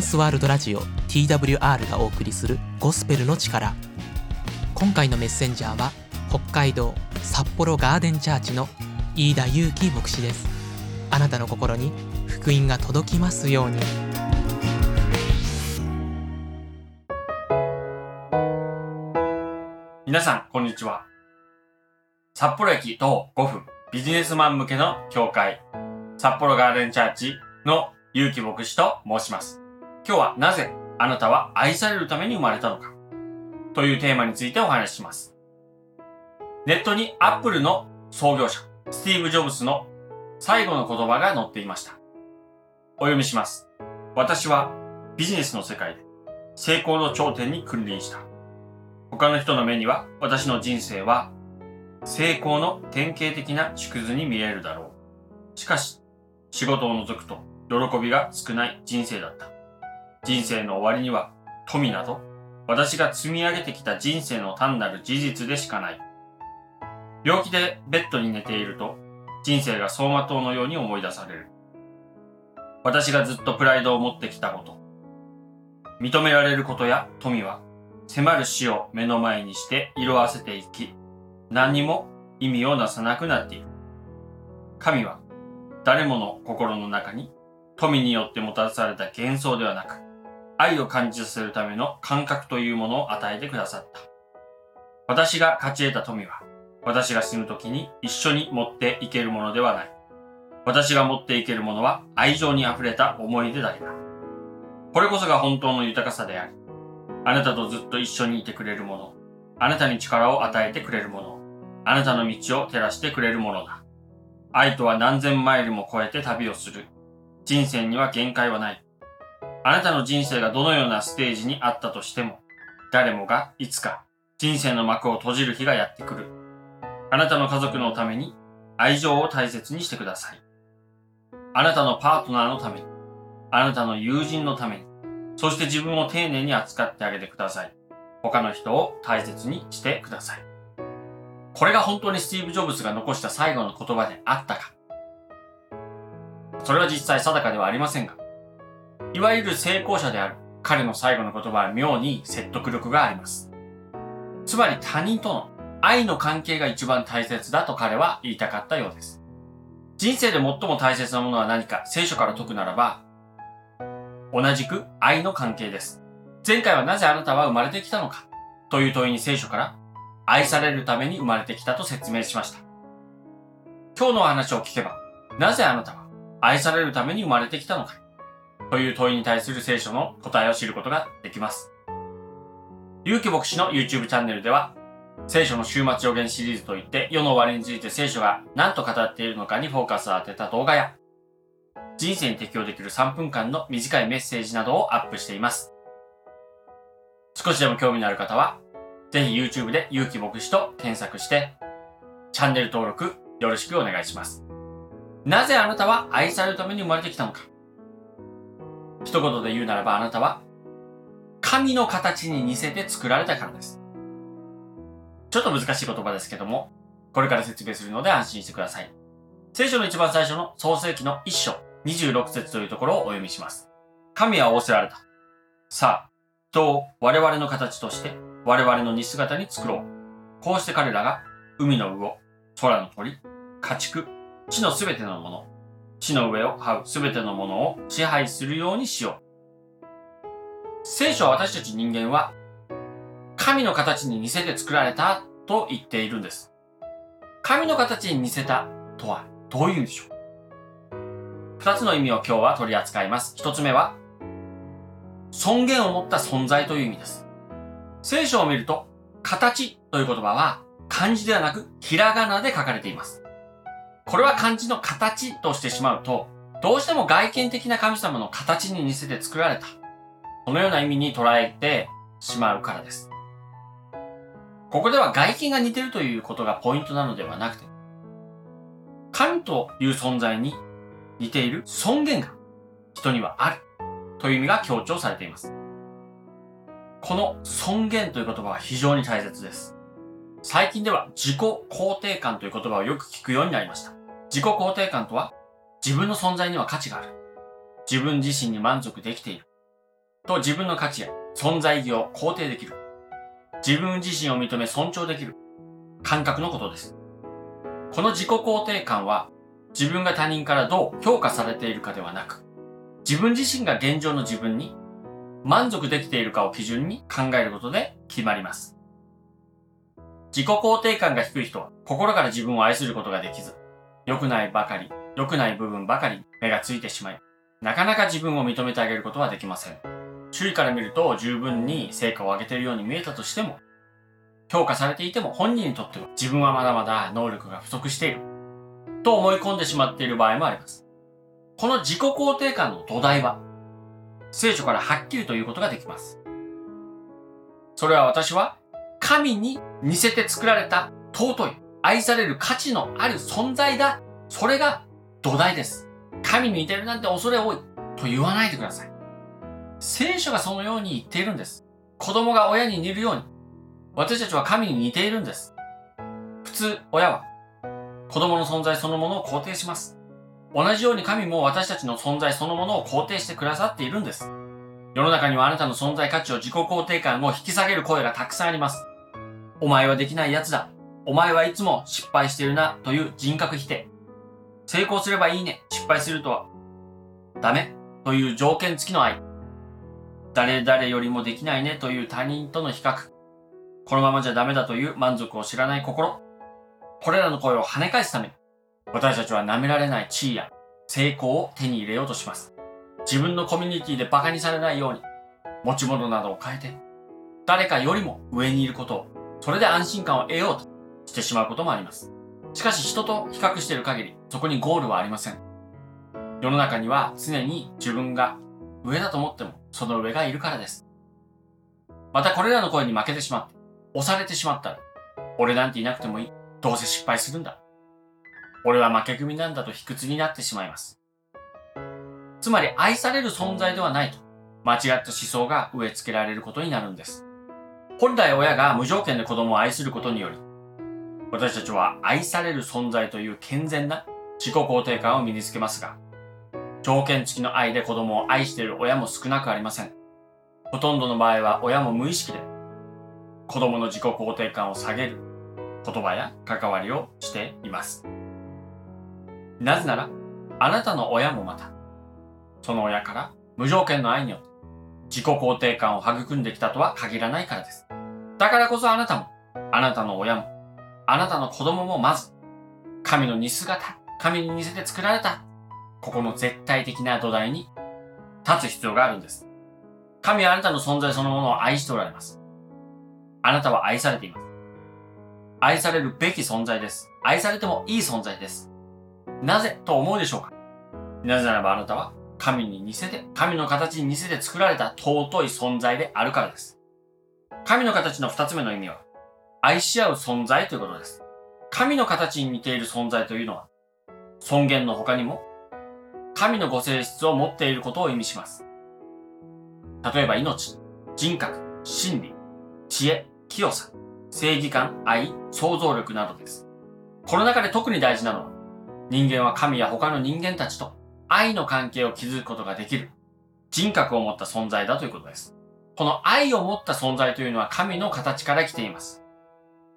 ンスワールドラジオ TWR がお送りするゴスペルの力今回のメッセンジャーは北海道札幌ガーデンチャーチの飯田祐樹牧師ですあなたの心に福音が届きますように皆さん、こんにちは。札幌駅徒歩5分ビジネスマン向けの教会、札幌ガーデンチャーチの勇気牧師と申します。今日はなぜあなたは愛されるために生まれたのか？というテーマについてお話しします。ネットにアップルの創業者、スティーブ・ジョブスの最後の言葉が載っていました。お読みします。私はビジネスの世界で成功の頂点に君臨した。他の人の目には私の人生は成功の典型的な縮図に見えるだろう。しかし、仕事を除くと喜びが少ない人生だった。人生の終わりには富など私が積み上げてきた人生の単なる事実でしかない。病気でベッドに寝ていると人生が走馬灯のように思い出される。私がずっとプライドを持ってきたこと。認められることや富は迫る死を目の前にして色あせていき、何にも意味をなさなくなっている。神は誰もの心の中に富によってもたらされた幻想ではなく、愛を感じさせるための感覚というものを与えてくださった。私が勝ち得た富は、私が死ぬ時に一緒に持っていけるものではない。私が持っていけるものは愛情に溢れた思い出だけだ。これこそが本当の豊かさであり、あなたとずっと一緒にいてくれるもの、あなたに力を与えてくれるもの、あなたの道を照らしてくれるものだ。愛とは何千マイルも超えて旅をする。人生には限界はない。あなたの人生がどのようなステージにあったとしても、誰もがいつか人生の幕を閉じる日がやってくる。あなたの家族のために愛情を大切にしてください。あなたのパートナーのために、あなたの友人のために、そして自分を丁寧に扱ってあげてください。他の人を大切にしてください。これが本当にスティーブ・ジョブズが残した最後の言葉であったか。それは実際定かではありませんが、いわゆる成功者である彼の最後の言葉は妙に説得力があります。つまり他人との愛の関係が一番大切だと彼は言いたかったようです。人生で最も大切なものは何か聖書から解くならば、同じく愛の関係です。前回はなぜあなたは生まれてきたのかという問いに聖書から愛されるために生まれてきたと説明しました。今日のお話を聞けば、なぜあなたは愛されるために生まれてきたのかという問いに対する聖書の答えを知ることができます。勇気牧師の YouTube チャンネルでは、聖書の週末予言シリーズといって世の終わりについて聖書が何と語っているのかにフォーカスを当てた動画や、人生に適用できる3分間の短いメッセージなどをアップしています。少しでも興味のある方は、ぜひ YouTube で勇気牧師と検索して、チャンネル登録よろしくお願いします。なぜあなたは愛されるために生まれてきたのか一言で言うならばあなたは神の形に似せて作られたからです。ちょっと難しい言葉ですけども、これから説明するので安心してください。聖書の一番最初の創世記の一章26節というところをお読みします。神は仰せられた。さあ、人を我々の形として我々の似姿に作ろう。こうして彼らが海の魚、空の鳥、家畜、地のすべてのもの、地の上を這うすべてのものを支配するようにしよう。聖書は私たち人間は神の形に似せて作られたと言っているんです。神の形に似せたとはどういうんでしょう？二つの意味を今日は取り扱います。一つ目は尊厳を持った存在という意味です。聖書を見ると形という言葉は漢字ではなくひらがなで書かれています。これは漢字の形としてしまうと、どうしても外見的な神様の形に似せて作られた。このような意味に捉えてしまうからです。ここでは外見が似てるということがポイントなのではなくて、神という存在に似ている尊厳が人にはあるという意味が強調されています。この尊厳という言葉は非常に大切です。最近では自己肯定感という言葉をよく聞くようになりました。自己肯定感とは、自分の存在には価値がある。自分自身に満足できている。と自分の価値や存在意義を肯定できる。自分自身を認め尊重できる感覚のことです。この自己肯定感は自分が他人からどう評価されているかではなく、自分自身が現状の自分に満足できているかを基準に考えることで決まります。自己肯定感が低い人は心から自分を愛することができず、良くないばかり、良くない部分ばかり目がついてしまい、なかなか自分を認めてあげることはできません。周囲から見ると十分に成果を上げているように見えたとしても、評価されていても本人にとっては自分はまだまだ能力が不足している。と思い込んでしまっている場合もあります。この自己肯定感の土台は、聖書からはっきりということができます。それは私は神に似せて作られた尊い、愛される価値のある存在だ。それが土台です。神に似てるなんて恐れ多いと言わないでください。聖書がそのように言っているんです。子供が親に似るように、私たちは神に似ているんです。普通、親は子供の存在そのものを肯定します。同じように神も私たちの存在そのものを肯定してくださっているんです。世の中にはあなたの存在価値を自己肯定感を引き下げる声がたくさんあります。お前はできない奴だ。お前はいつも失敗してるなという人格否定。成功すればいいね。失敗するとはダメという条件付きの愛。誰々よりもできないねという他人との比較。このままじゃダメだという満足を知らない心。これらの声を跳ね返すために、私たちは舐められない地位や成功を手に入れようとします。自分のコミュニティで馬鹿にされないように、持ち物などを変えて、誰かよりも上にいることを、それで安心感を得ようとしてしまうこともあります。しかし人と比較している限り、そこにゴールはありません。世の中には常に自分が上だと思っても、その上がいるからです。またこれらの声に負けてしまって、押されてしまったら、俺なんていなくてもいい。どうせ失敗するんだ。俺は負け組なんだと卑屈になってしまいます。つまり愛される存在ではないと、間違った思想が植え付けられることになるんです。本来親が無条件で子供を愛することにより、私たちは愛される存在という健全な自己肯定感を身につけますが、条件付きの愛で子供を愛している親も少なくありません。ほとんどの場合は親も無意識で子供の自己肯定感を下げる言葉や関わりをしています。なぜなら、あなたの親もまた、その親から無条件の愛によって自己肯定感を育んできたとは限らないからです。だからこそあなたも、あなたの親も、あなたの子供もまず、神の似姿、神に似せて作られた、ここの絶対的な土台に立つ必要があるんです。神はあなたの存在そのものを愛しておられます。あなたは愛されています。愛されるべき存在です。愛されてもいい存在です。なぜと思うでしょうかなぜならばあなたは神に似せて、神の形に似せて作られた尊い存在であるからです。神の形の二つ目の意味は、愛し合う存在ということです。神の形に似ている存在というのは、尊厳の他にも、神のご性質を持っていることを意味します。例えば命、人格、心理、知恵、清さ、正義感、愛、想像力などです。この中で特に大事なのは、人間は神や他の人間たちと愛の関係を築くことができる人格を持った存在だということです。この愛を持った存在というのは神の形から来ています。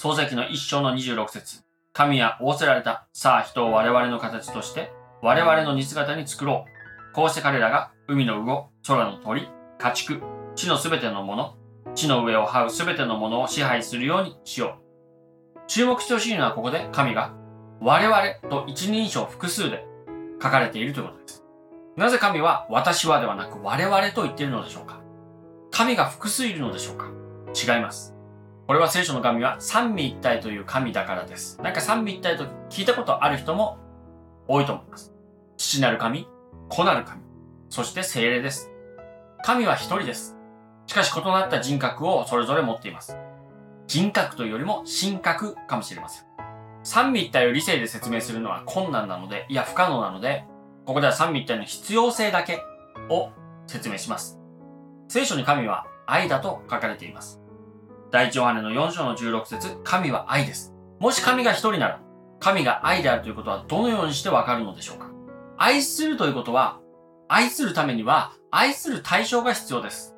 創世記の一章の26節神は仰せられた。さあ人を我々の形として我々の似姿に作ろう。こうして彼らが海の魚、空の鳥、家畜、地のすべてのもの、地の上を這うすべてのものを支配するようにしよう。注目してほしいのはここで神が我々と一人称複数で書かれているということです。なぜ神は私はではなく我々と言っているのでしょうか神が複数いるのでしょうか違います。これは聖書の神は三位一体という神だからです。なんか三位一体と聞いたことある人も多いと思います。父なる神、子なる神、そして精霊です。神は一人です。しかし異なった人格をそれぞれ持っています。人格というよりも神格かもしれません。三位一体を理性で説明するのは困難なので、いや不可能なので、ここでは三位一体の必要性だけを説明します。聖書に神は愛だと書かれています。第一ヨハネの4章の16節神は愛です。もし神が一人なら、神が愛であるということはどのようにしてわかるのでしょうか？愛するということは、愛するためには、愛する対象が必要です。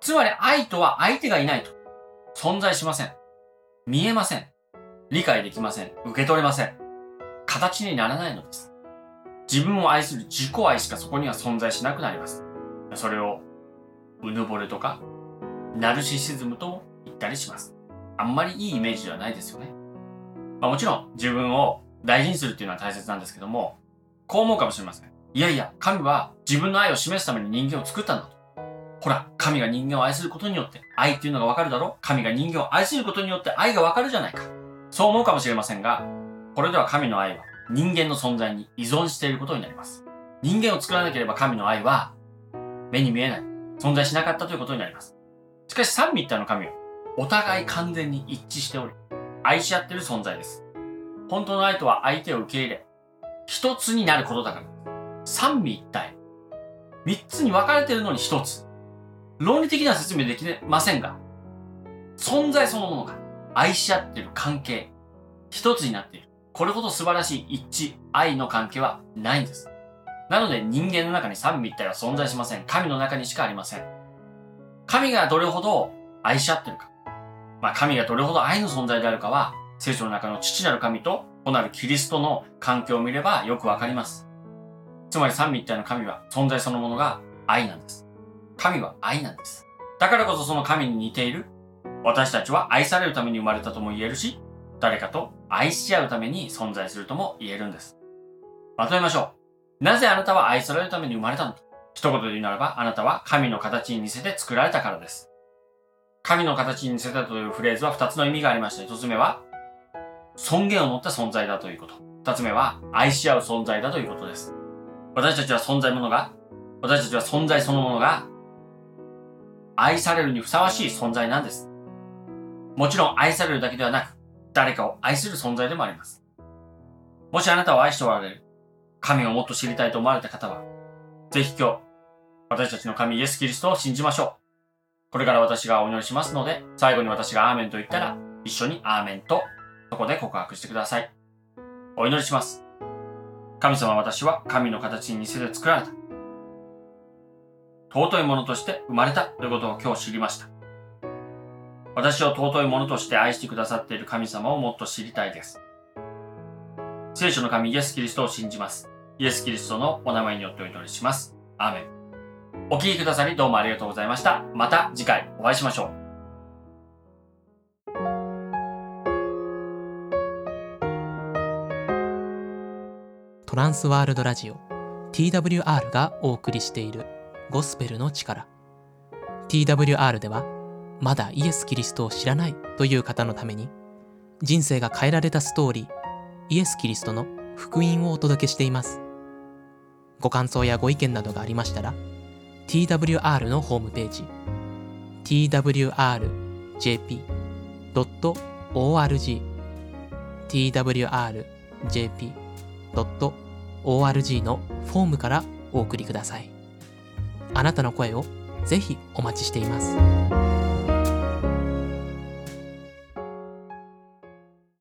つまり愛とは相手がいないと。存在しません。見えません。理解できません。受け取れません。形にならないのです。自分を愛する自己愛しかそこには存在しなくなります。それを、うぬぼれとか、ナルシシズムと言ったりします。あんまりいいイメージではないですよね。まあもちろん自分を大事にするっていうのは大切なんですけども、こう思うかもしれません。いやいや、神は自分の愛を示すために人間を作ったんだと。ほら、神が人間を愛することによって愛っていうのがわかるだろ？神が人間を愛することによって愛がわかるじゃないか。そう思うかもしれませんが、これでは神の愛は人間の存在に依存していることになります。人間を作らなければ神の愛は目に見えない、存在しなかったということになります。しかし三位一体の神はお互い完全に一致しており、愛し合ってる存在です。本当の愛とは相手を受け入れ、一つになることだから。三位一体。三つに分かれているのに一つ。論理的な説明できませんが、存在そのものが愛し合ってる関係、一つになっている。これほど素晴らしい一致、愛の関係はないんです。なので人間の中に三位一体は存在しません。神の中にしかありません。神がどれほど愛し合ってるか。まあ神がどれほど愛の存在であるかは、聖書の中の父なる神と子なるキリストの関係を見ればよくわかります。つまり三位一体の神は存在そのものが愛なんです。神は愛なんです。だからこそその神に似ている私たちは愛されるために生まれたとも言えるし、誰かと愛し合うために存在するとも言えるんです。まとめましょう。なぜあなたは愛されるために生まれたのか一言で言うならば、あなたは神の形に似せて作られたからです。神の形に似せたというフレーズは二つの意味がありまして、一つ目は、尊厳を持った存在だということ。二つ目は、愛し合う存在だということです。私たちは存在ものが、私たちは存在そのものが、愛されるにふさわしい存在なんです。もちろん愛されるだけではなく、誰かを愛する存在でもあります。もしあなたを愛しておられる、神をもっと知りたいと思われた方は、ぜひ今日、私たちの神イエス・キリストを信じましょう。これから私がお祈りしますので、最後に私がアーメンと言ったら、一緒にアーメンと、そこで告白してください。お祈りします。神様私は神の形に似せて作られた。尊いものとして生まれたということを今日知りました。私を尊いものとして愛してくださっている神様をもっと知りたいです。聖書の神イエス・キリストを信じます。イエス・キリストのお名前によってお祈りします。アーメン。お聴きくださりどうもありがとうございました。また次回お会いしましょう。トランスワールドラジオ TWR がお送りしているゴスペルの力 TWR ではまだイエス・キリストを知らないという方のために人生が変えられたストーリーイエス・キリストの福音をお届けしていますご感想やご意見などがありましたら TWR のホームページ twrjp.org twrjp.org のフォームからお送りください。あなたの声をぜひお待ちしています。